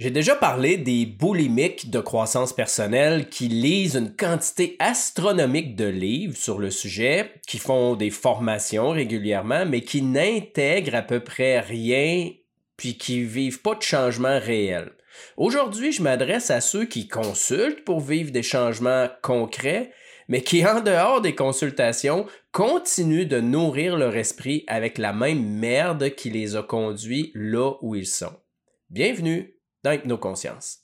J'ai déjà parlé des boulimiques de croissance personnelle qui lisent une quantité astronomique de livres sur le sujet, qui font des formations régulièrement, mais qui n'intègrent à peu près rien, puis qui vivent pas de changement réel. Aujourd'hui, je m'adresse à ceux qui consultent pour vivre des changements concrets, mais qui, en dehors des consultations, continuent de nourrir leur esprit avec la même merde qui les a conduits là où ils sont. Bienvenue dans Hypnoconscience.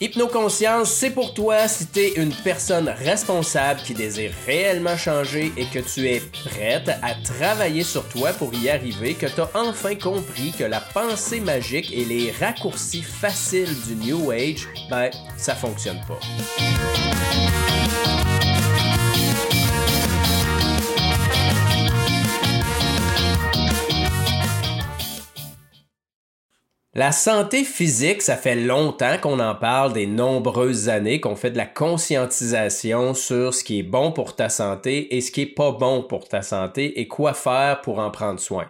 Hypnoconscience, c'est pour toi si tu es une personne responsable qui désire réellement changer et que tu es prête à travailler sur toi pour y arriver, que tu as enfin compris que la pensée magique et les raccourcis faciles du New Age, ben, ça fonctionne pas. La santé physique, ça fait longtemps qu'on en parle, des nombreuses années, qu'on fait de la conscientisation sur ce qui est bon pour ta santé et ce qui est pas bon pour ta santé et quoi faire pour en prendre soin.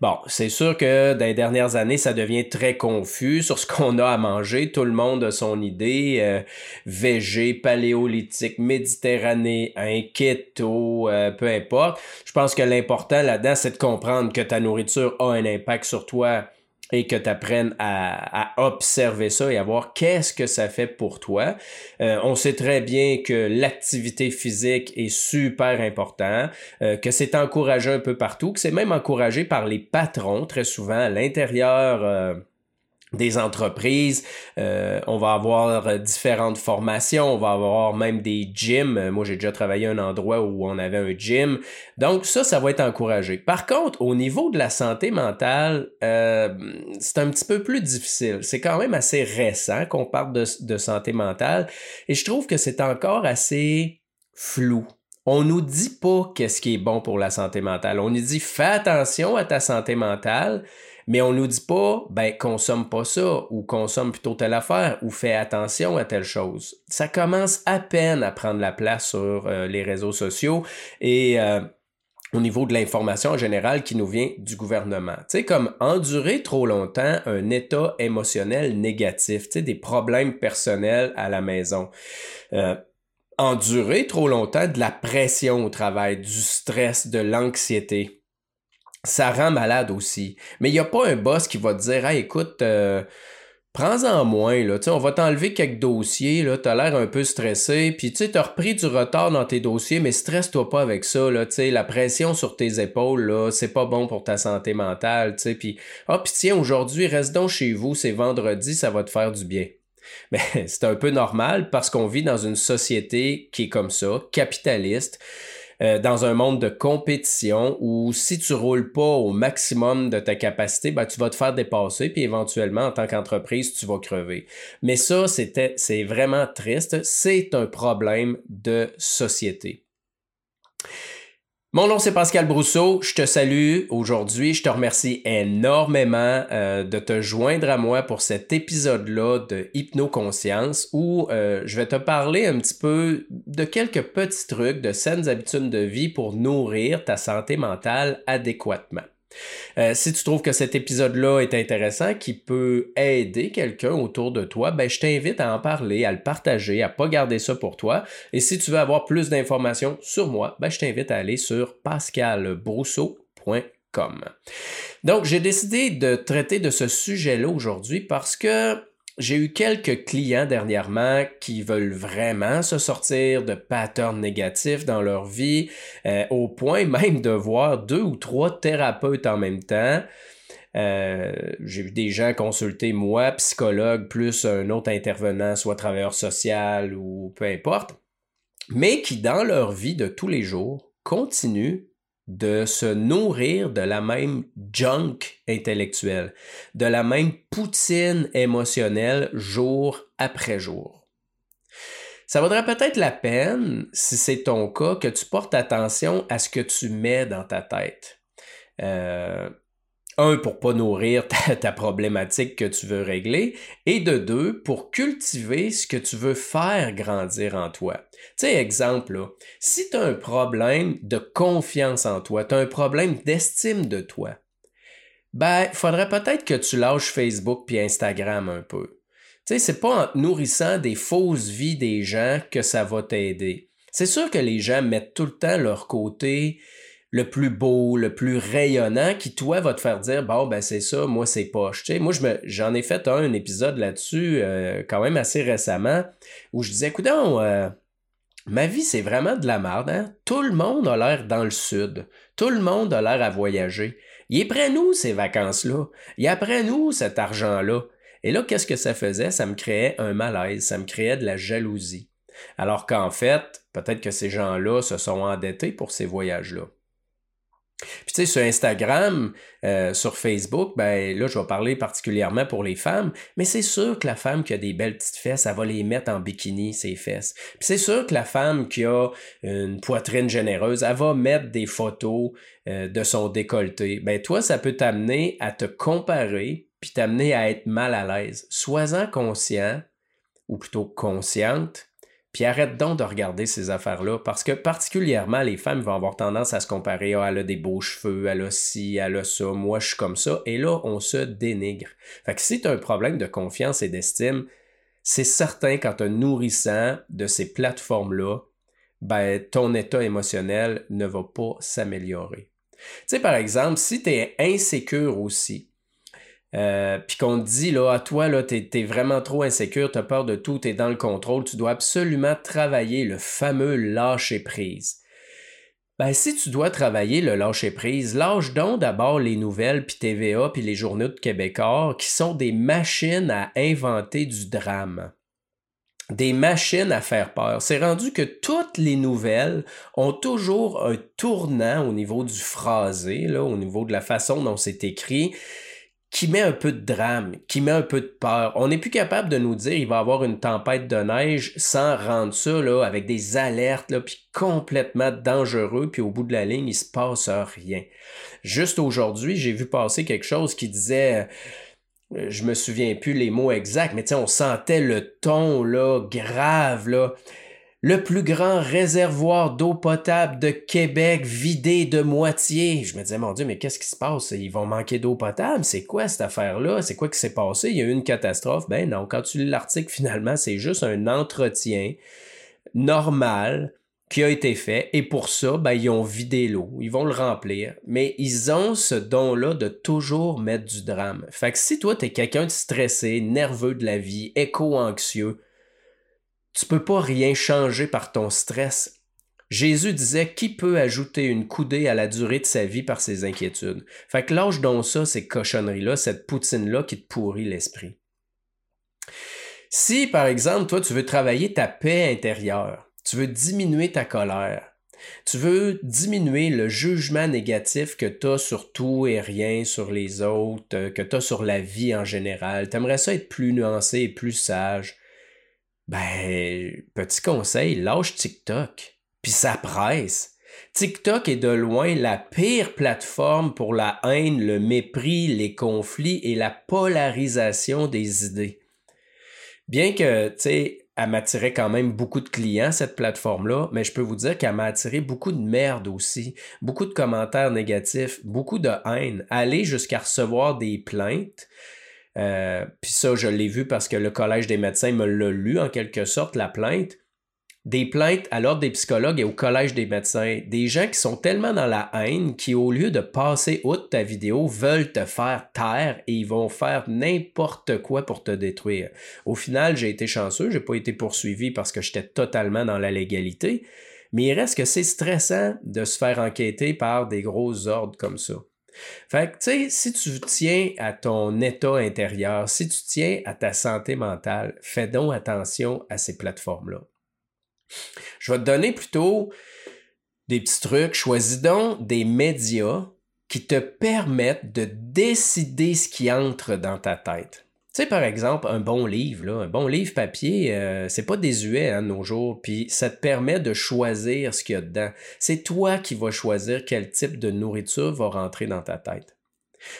Bon, c'est sûr que dans les dernières années, ça devient très confus sur ce qu'on a à manger. Tout le monde a son idée. Euh, végé, paléolithique, méditerranéen, keto, euh, peu importe. Je pense que l'important là-dedans, c'est de comprendre que ta nourriture a un impact sur toi et que tu apprennes à, observer ça et à voir qu'est-ce que ça fait pour toi. Euh, on sait très bien que l'activité physique est super important, euh, que c'est encouragé un peu partout, que c'est même encouragé par les patrons très souvent à l'intérieur. Euh, des entreprises, euh, on va avoir différentes formations, on va avoir même des gyms. Moi, j'ai déjà travaillé à un endroit où on avait un gym. Donc ça, ça va être encouragé. Par contre, au niveau de la santé mentale, euh, c'est un petit peu plus difficile. C'est quand même assez récent qu'on parle de, de santé mentale et je trouve que c'est encore assez flou. On nous dit pas qu'est-ce qui est bon pour la santé mentale. On nous dit fais attention à ta santé mentale, mais on nous dit pas, ben, consomme pas ça, ou consomme plutôt telle affaire, ou fais attention à telle chose. Ça commence à peine à prendre la place sur euh, les réseaux sociaux et euh, au niveau de l'information en général qui nous vient du gouvernement. Tu sais, comme endurer trop longtemps un état émotionnel négatif, tu sais, des problèmes personnels à la maison. Euh, endurer trop longtemps de la pression au travail, du stress, de l'anxiété ça rend malade aussi. Mais il n'y a pas un boss qui va te dire Hey, écoute, euh, prends-en moins, là. on va t'enlever quelques dossiers, là. T'as l'air un peu stressé. Puis tu sais, t'as repris du retard dans tes dossiers, mais stresse-toi pas avec ça, là. Tu la pression sur tes épaules, c'est pas bon pour ta santé mentale, tu sais. Puis, ah, puis tiens, aujourd'hui, reste donc chez vous, c'est vendredi, ça va te faire du bien. Mais c'est un peu normal parce qu'on vit dans une société qui est comme ça, capitaliste. Euh, dans un monde de compétition où si tu roules pas au maximum de ta capacité, ben, tu vas te faire dépasser, puis éventuellement, en tant qu'entreprise, tu vas crever. Mais ça, c'était, c'est vraiment triste. C'est un problème de société. Mon nom c'est Pascal Brousseau, je te salue aujourd'hui, je te remercie énormément euh, de te joindre à moi pour cet épisode-là de Hypnoconscience où euh, je vais te parler un petit peu de quelques petits trucs de saines habitudes de vie pour nourrir ta santé mentale adéquatement. Euh, si tu trouves que cet épisode-là est intéressant, qui peut aider quelqu'un autour de toi, ben, je t'invite à en parler, à le partager, à pas garder ça pour toi. Et si tu veux avoir plus d'informations sur moi, ben, je t'invite à aller sur pascalbrousseau.com. Donc, j'ai décidé de traiter de ce sujet-là aujourd'hui parce que j'ai eu quelques clients dernièrement qui veulent vraiment se sortir de patterns négatifs dans leur vie, euh, au point même de voir deux ou trois thérapeutes en même temps. Euh, j'ai vu des gens consulter moi, psychologue, plus un autre intervenant, soit travailleur social ou peu importe, mais qui dans leur vie de tous les jours continuent de se nourrir de la même junk intellectuelle, de la même poutine émotionnelle jour après jour. Ça vaudrait peut-être la peine, si c'est ton cas, que tu portes attention à ce que tu mets dans ta tête. Euh, un, pour pas nourrir ta, problématique que tu veux régler, et de deux, pour cultiver ce que tu veux faire grandir en toi. Tu sais, exemple, là, si tu as un problème de confiance en toi, tu as un problème d'estime de toi, ben, il faudrait peut-être que tu lâches Facebook puis Instagram un peu. Tu sais, c'est pas en nourrissant des fausses vies des gens que ça va t'aider. C'est sûr que les gens mettent tout le temps leur côté le plus beau, le plus rayonnant, qui toi va te faire dire bon ben c'est ça, moi c'est poche. Tu moi j'en ai fait un, épisode là-dessus euh, quand même assez récemment où je disais écoute euh, ma vie c'est vraiment de la merde. Hein? Tout le monde a l'air dans le sud, tout le monde a l'air à voyager. Il est près nous ces vacances-là, il est après nous cet argent-là. Et là qu'est-ce que ça faisait? Ça me créait un malaise, ça me créait de la jalousie. Alors qu'en fait, peut-être que ces gens-là se sont endettés pour ces voyages-là. Puis tu sais, sur Instagram, euh, sur Facebook, ben là, je vais parler particulièrement pour les femmes, mais c'est sûr que la femme qui a des belles petites fesses, elle va les mettre en bikini, ses fesses. Puis c'est sûr que la femme qui a une poitrine généreuse, elle va mettre des photos euh, de son décolleté. Ben toi, ça peut t'amener à te comparer, puis t'amener à être mal à l'aise. Sois-en conscient, ou plutôt consciente, puis arrête donc de regarder ces affaires-là, parce que particulièrement, les femmes vont avoir tendance à se comparer. Ah, elle a des beaux cheveux, elle a ci, elle a ça, moi je suis comme ça. Et là, on se dénigre. Fait que si tu as un problème de confiance et d'estime, c'est certain qu'en te nourrissant de ces plateformes-là, ben, ton état émotionnel ne va pas s'améliorer. Tu sais, par exemple, si tu es insécure aussi, euh, puis qu'on te dit là à toi là t'es es vraiment trop insécure, t'as peur de tout, t'es dans le contrôle, tu dois absolument travailler le fameux lâcher prise. Ben si tu dois travailler le lâcher prise, lâche donc d'abord les nouvelles puis TVA puis les journaux de Québécois qui sont des machines à inventer du drame. Des machines à faire peur. C'est rendu que toutes les nouvelles ont toujours un tournant au niveau du phrasé, au niveau de la façon dont c'est écrit qui met un peu de drame, qui met un peu de peur. On n'est plus capable de nous dire il va y avoir une tempête de neige sans rendre ça là, avec des alertes, là, puis complètement dangereux, puis au bout de la ligne, il se passe rien. Juste aujourd'hui, j'ai vu passer quelque chose qui disait euh, je me souviens plus les mots exacts, mais on sentait le ton là, grave, là le plus grand réservoir d'eau potable de Québec vidé de moitié. Je me disais, mon Dieu, mais qu'est-ce qui se passe? Ils vont manquer d'eau potable? C'est quoi cette affaire-là? C'est quoi qui s'est passé? Il y a eu une catastrophe? Ben non, quand tu lis l'article, finalement, c'est juste un entretien normal qui a été fait et pour ça, ben, ils ont vidé l'eau. Ils vont le remplir. Mais ils ont ce don-là de toujours mettre du drame. Fait que si toi, t'es quelqu'un de stressé, nerveux de la vie, éco-anxieux, tu peux pas rien changer par ton stress. Jésus disait qui peut ajouter une coudée à la durée de sa vie par ses inquiétudes? Fait que lâche donc ça, ces cochonneries-là, cette poutine-là qui te pourrit l'esprit. Si, par exemple, toi, tu veux travailler ta paix intérieure, tu veux diminuer ta colère, tu veux diminuer le jugement négatif que tu as sur tout et rien, sur les autres, que tu as sur la vie en général, tu aimerais ça être plus nuancé et plus sage, ben, petit conseil, lâche TikTok. Puis ça presse. TikTok est de loin la pire plateforme pour la haine, le mépris, les conflits et la polarisation des idées. Bien que, tu sais, elle m'attirait quand même beaucoup de clients, cette plateforme-là, mais je peux vous dire qu'elle m'a attiré beaucoup de merde aussi, beaucoup de commentaires négatifs, beaucoup de haine, aller jusqu'à recevoir des plaintes. Euh, puis ça, je l'ai vu parce que le Collège des médecins me l'a lu en quelque sorte, la plainte. Des plaintes à l'ordre des psychologues et au Collège des médecins. Des gens qui sont tellement dans la haine qui, au lieu de passer outre ta vidéo, veulent te faire taire et ils vont faire n'importe quoi pour te détruire. Au final, j'ai été chanceux, j'ai pas été poursuivi parce que j'étais totalement dans la légalité. Mais il reste que c'est stressant de se faire enquêter par des gros ordres comme ça. Fait que, tu sais, si tu tiens à ton état intérieur, si tu tiens à ta santé mentale, fais donc attention à ces plateformes-là. Je vais te donner plutôt des petits trucs. Choisis donc des médias qui te permettent de décider ce qui entre dans ta tête. Tu sais, par exemple, un bon livre, là, un bon livre papier, euh, c'est pas désuet hein, de nos jours, puis ça te permet de choisir ce qu'il y a dedans. C'est toi qui vas choisir quel type de nourriture va rentrer dans ta tête.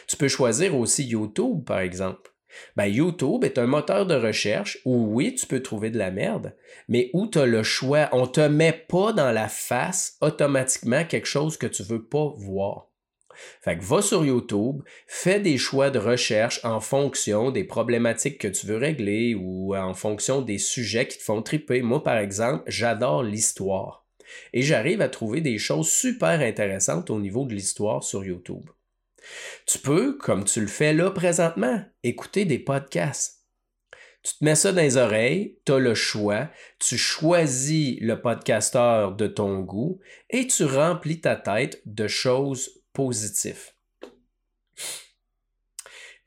Tu peux choisir aussi YouTube, par exemple. Ben, YouTube est un moteur de recherche où oui, tu peux trouver de la merde, mais où tu as le choix. On te met pas dans la face automatiquement quelque chose que tu veux pas voir. Fait que va sur YouTube, fais des choix de recherche en fonction des problématiques que tu veux régler ou en fonction des sujets qui te font triper. Moi, par exemple, j'adore l'histoire. Et j'arrive à trouver des choses super intéressantes au niveau de l'histoire sur YouTube. Tu peux, comme tu le fais là présentement, écouter des podcasts. Tu te mets ça dans les oreilles, tu as le choix, tu choisis le podcasteur de ton goût et tu remplis ta tête de choses positives.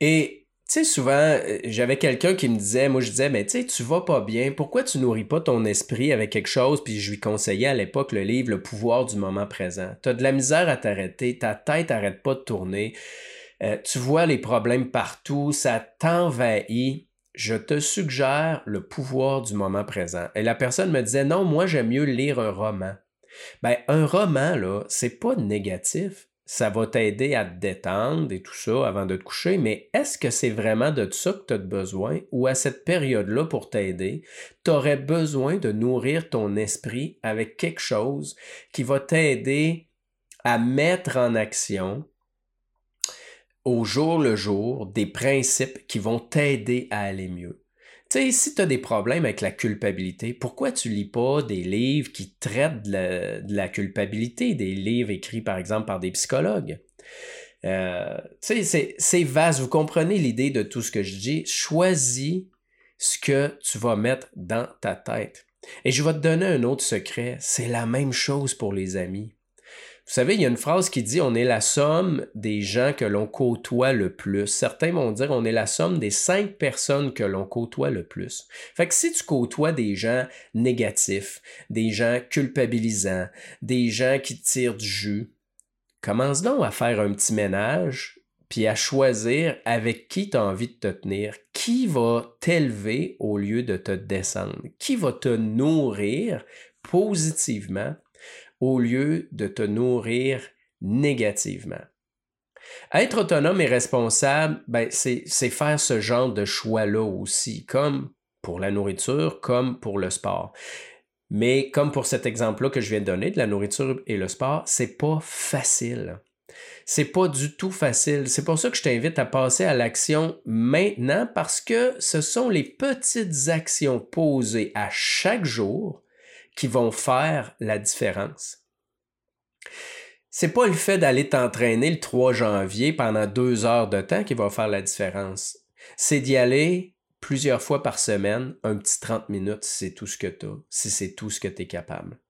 Et tu sais, souvent, euh, j'avais quelqu'un qui me disait, moi je disais, mais tu sais, tu vas pas bien, pourquoi tu nourris pas ton esprit avec quelque chose? Puis je lui conseillais à l'époque le livre Le pouvoir du moment présent. Tu as de la misère à t'arrêter, ta tête arrête pas de tourner, euh, tu vois les problèmes partout, ça t'envahit. Je te suggère le pouvoir du moment présent. Et la personne me disait, non, moi j'aime mieux lire un roman. Ben, un roman, là, c'est pas négatif ça va t'aider à te détendre et tout ça avant de te coucher, mais est-ce que c'est vraiment de ça que tu as besoin ou à cette période-là pour t'aider, tu aurais besoin de nourrir ton esprit avec quelque chose qui va t'aider à mettre en action au jour le jour des principes qui vont t'aider à aller mieux? Tu sais, si tu as des problèmes avec la culpabilité, pourquoi tu lis pas des livres qui traitent de la, culpabilité, des livres écrits par exemple par des psychologues? Euh, tu sais, c'est vaste. Vous comprenez l'idée de tout ce que je dis? Choisis ce que tu vas mettre dans ta tête. Et je vais te donner un autre secret. C'est la même chose pour les amis. Vous savez, il y a une phrase qui dit on est la somme des gens que l'on côtoie le plus. Certains vont dire on est la somme des cinq personnes que l'on côtoie le plus. Fait que si tu côtoies des gens négatifs, des gens culpabilisants, des gens qui tirent du jus, commence donc à faire un petit ménage puis à choisir avec qui tu as envie de te tenir, qui va t'élever au lieu de te descendre, qui va te nourrir positivement au lieu de te nourrir négativement. Être autonome et responsable, ben, c'est faire ce genre de choix-là aussi, comme pour la nourriture, comme pour le sport. Mais comme pour cet exemple-là que je viens de donner de la nourriture et le sport, c'est pas facile. C'est pas du tout facile. C'est pour ça que je t'invite à passer à l'action maintenant parce que ce sont les petites actions posées à chaque jour qui vont faire la différence. C'est pas le fait d'aller t'entraîner le 3 janvier pendant deux heures de temps qui va faire la différence. C'est d'y aller plusieurs fois par semaine, un petit 30 minutes si c'est tout ce que tu as, si c'est tout ce que tu es capable.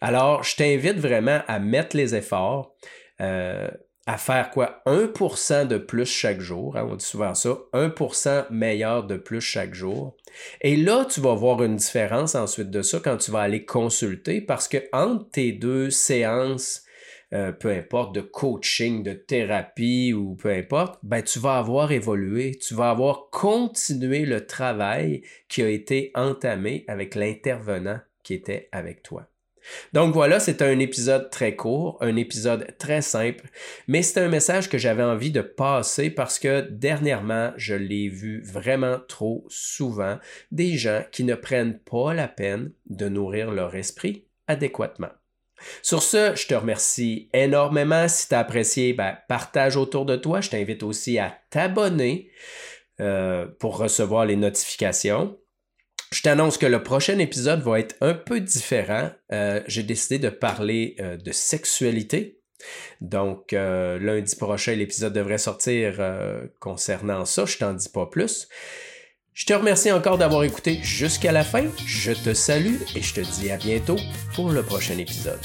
Alors, je t'invite vraiment à mettre les efforts. Euh, à faire quoi? 1% de plus chaque jour, hein, on dit souvent ça, 1% meilleur de plus chaque jour. Et là, tu vas voir une différence ensuite de ça quand tu vas aller consulter parce que entre tes deux séances, euh, peu importe, de coaching, de thérapie ou peu importe, ben, tu vas avoir évolué, tu vas avoir continué le travail qui a été entamé avec l'intervenant qui était avec toi. Donc voilà, c'est un épisode très court, un épisode très simple, mais c'est un message que j'avais envie de passer parce que dernièrement, je l'ai vu vraiment trop souvent, des gens qui ne prennent pas la peine de nourrir leur esprit adéquatement. Sur ce, je te remercie énormément. Si tu as apprécié, ben, partage autour de toi. Je t'invite aussi à t'abonner euh, pour recevoir les notifications. Je t'annonce que le prochain épisode va être un peu différent. Euh, j'ai décidé de parler euh, de sexualité. Donc, euh, lundi prochain, l'épisode devrait sortir concernant ça. Je t'en dis pas plus. Je te remercie encore d'avoir écouté jusqu'à la fin. Je te salue et je te dis à bientôt pour le prochain épisode.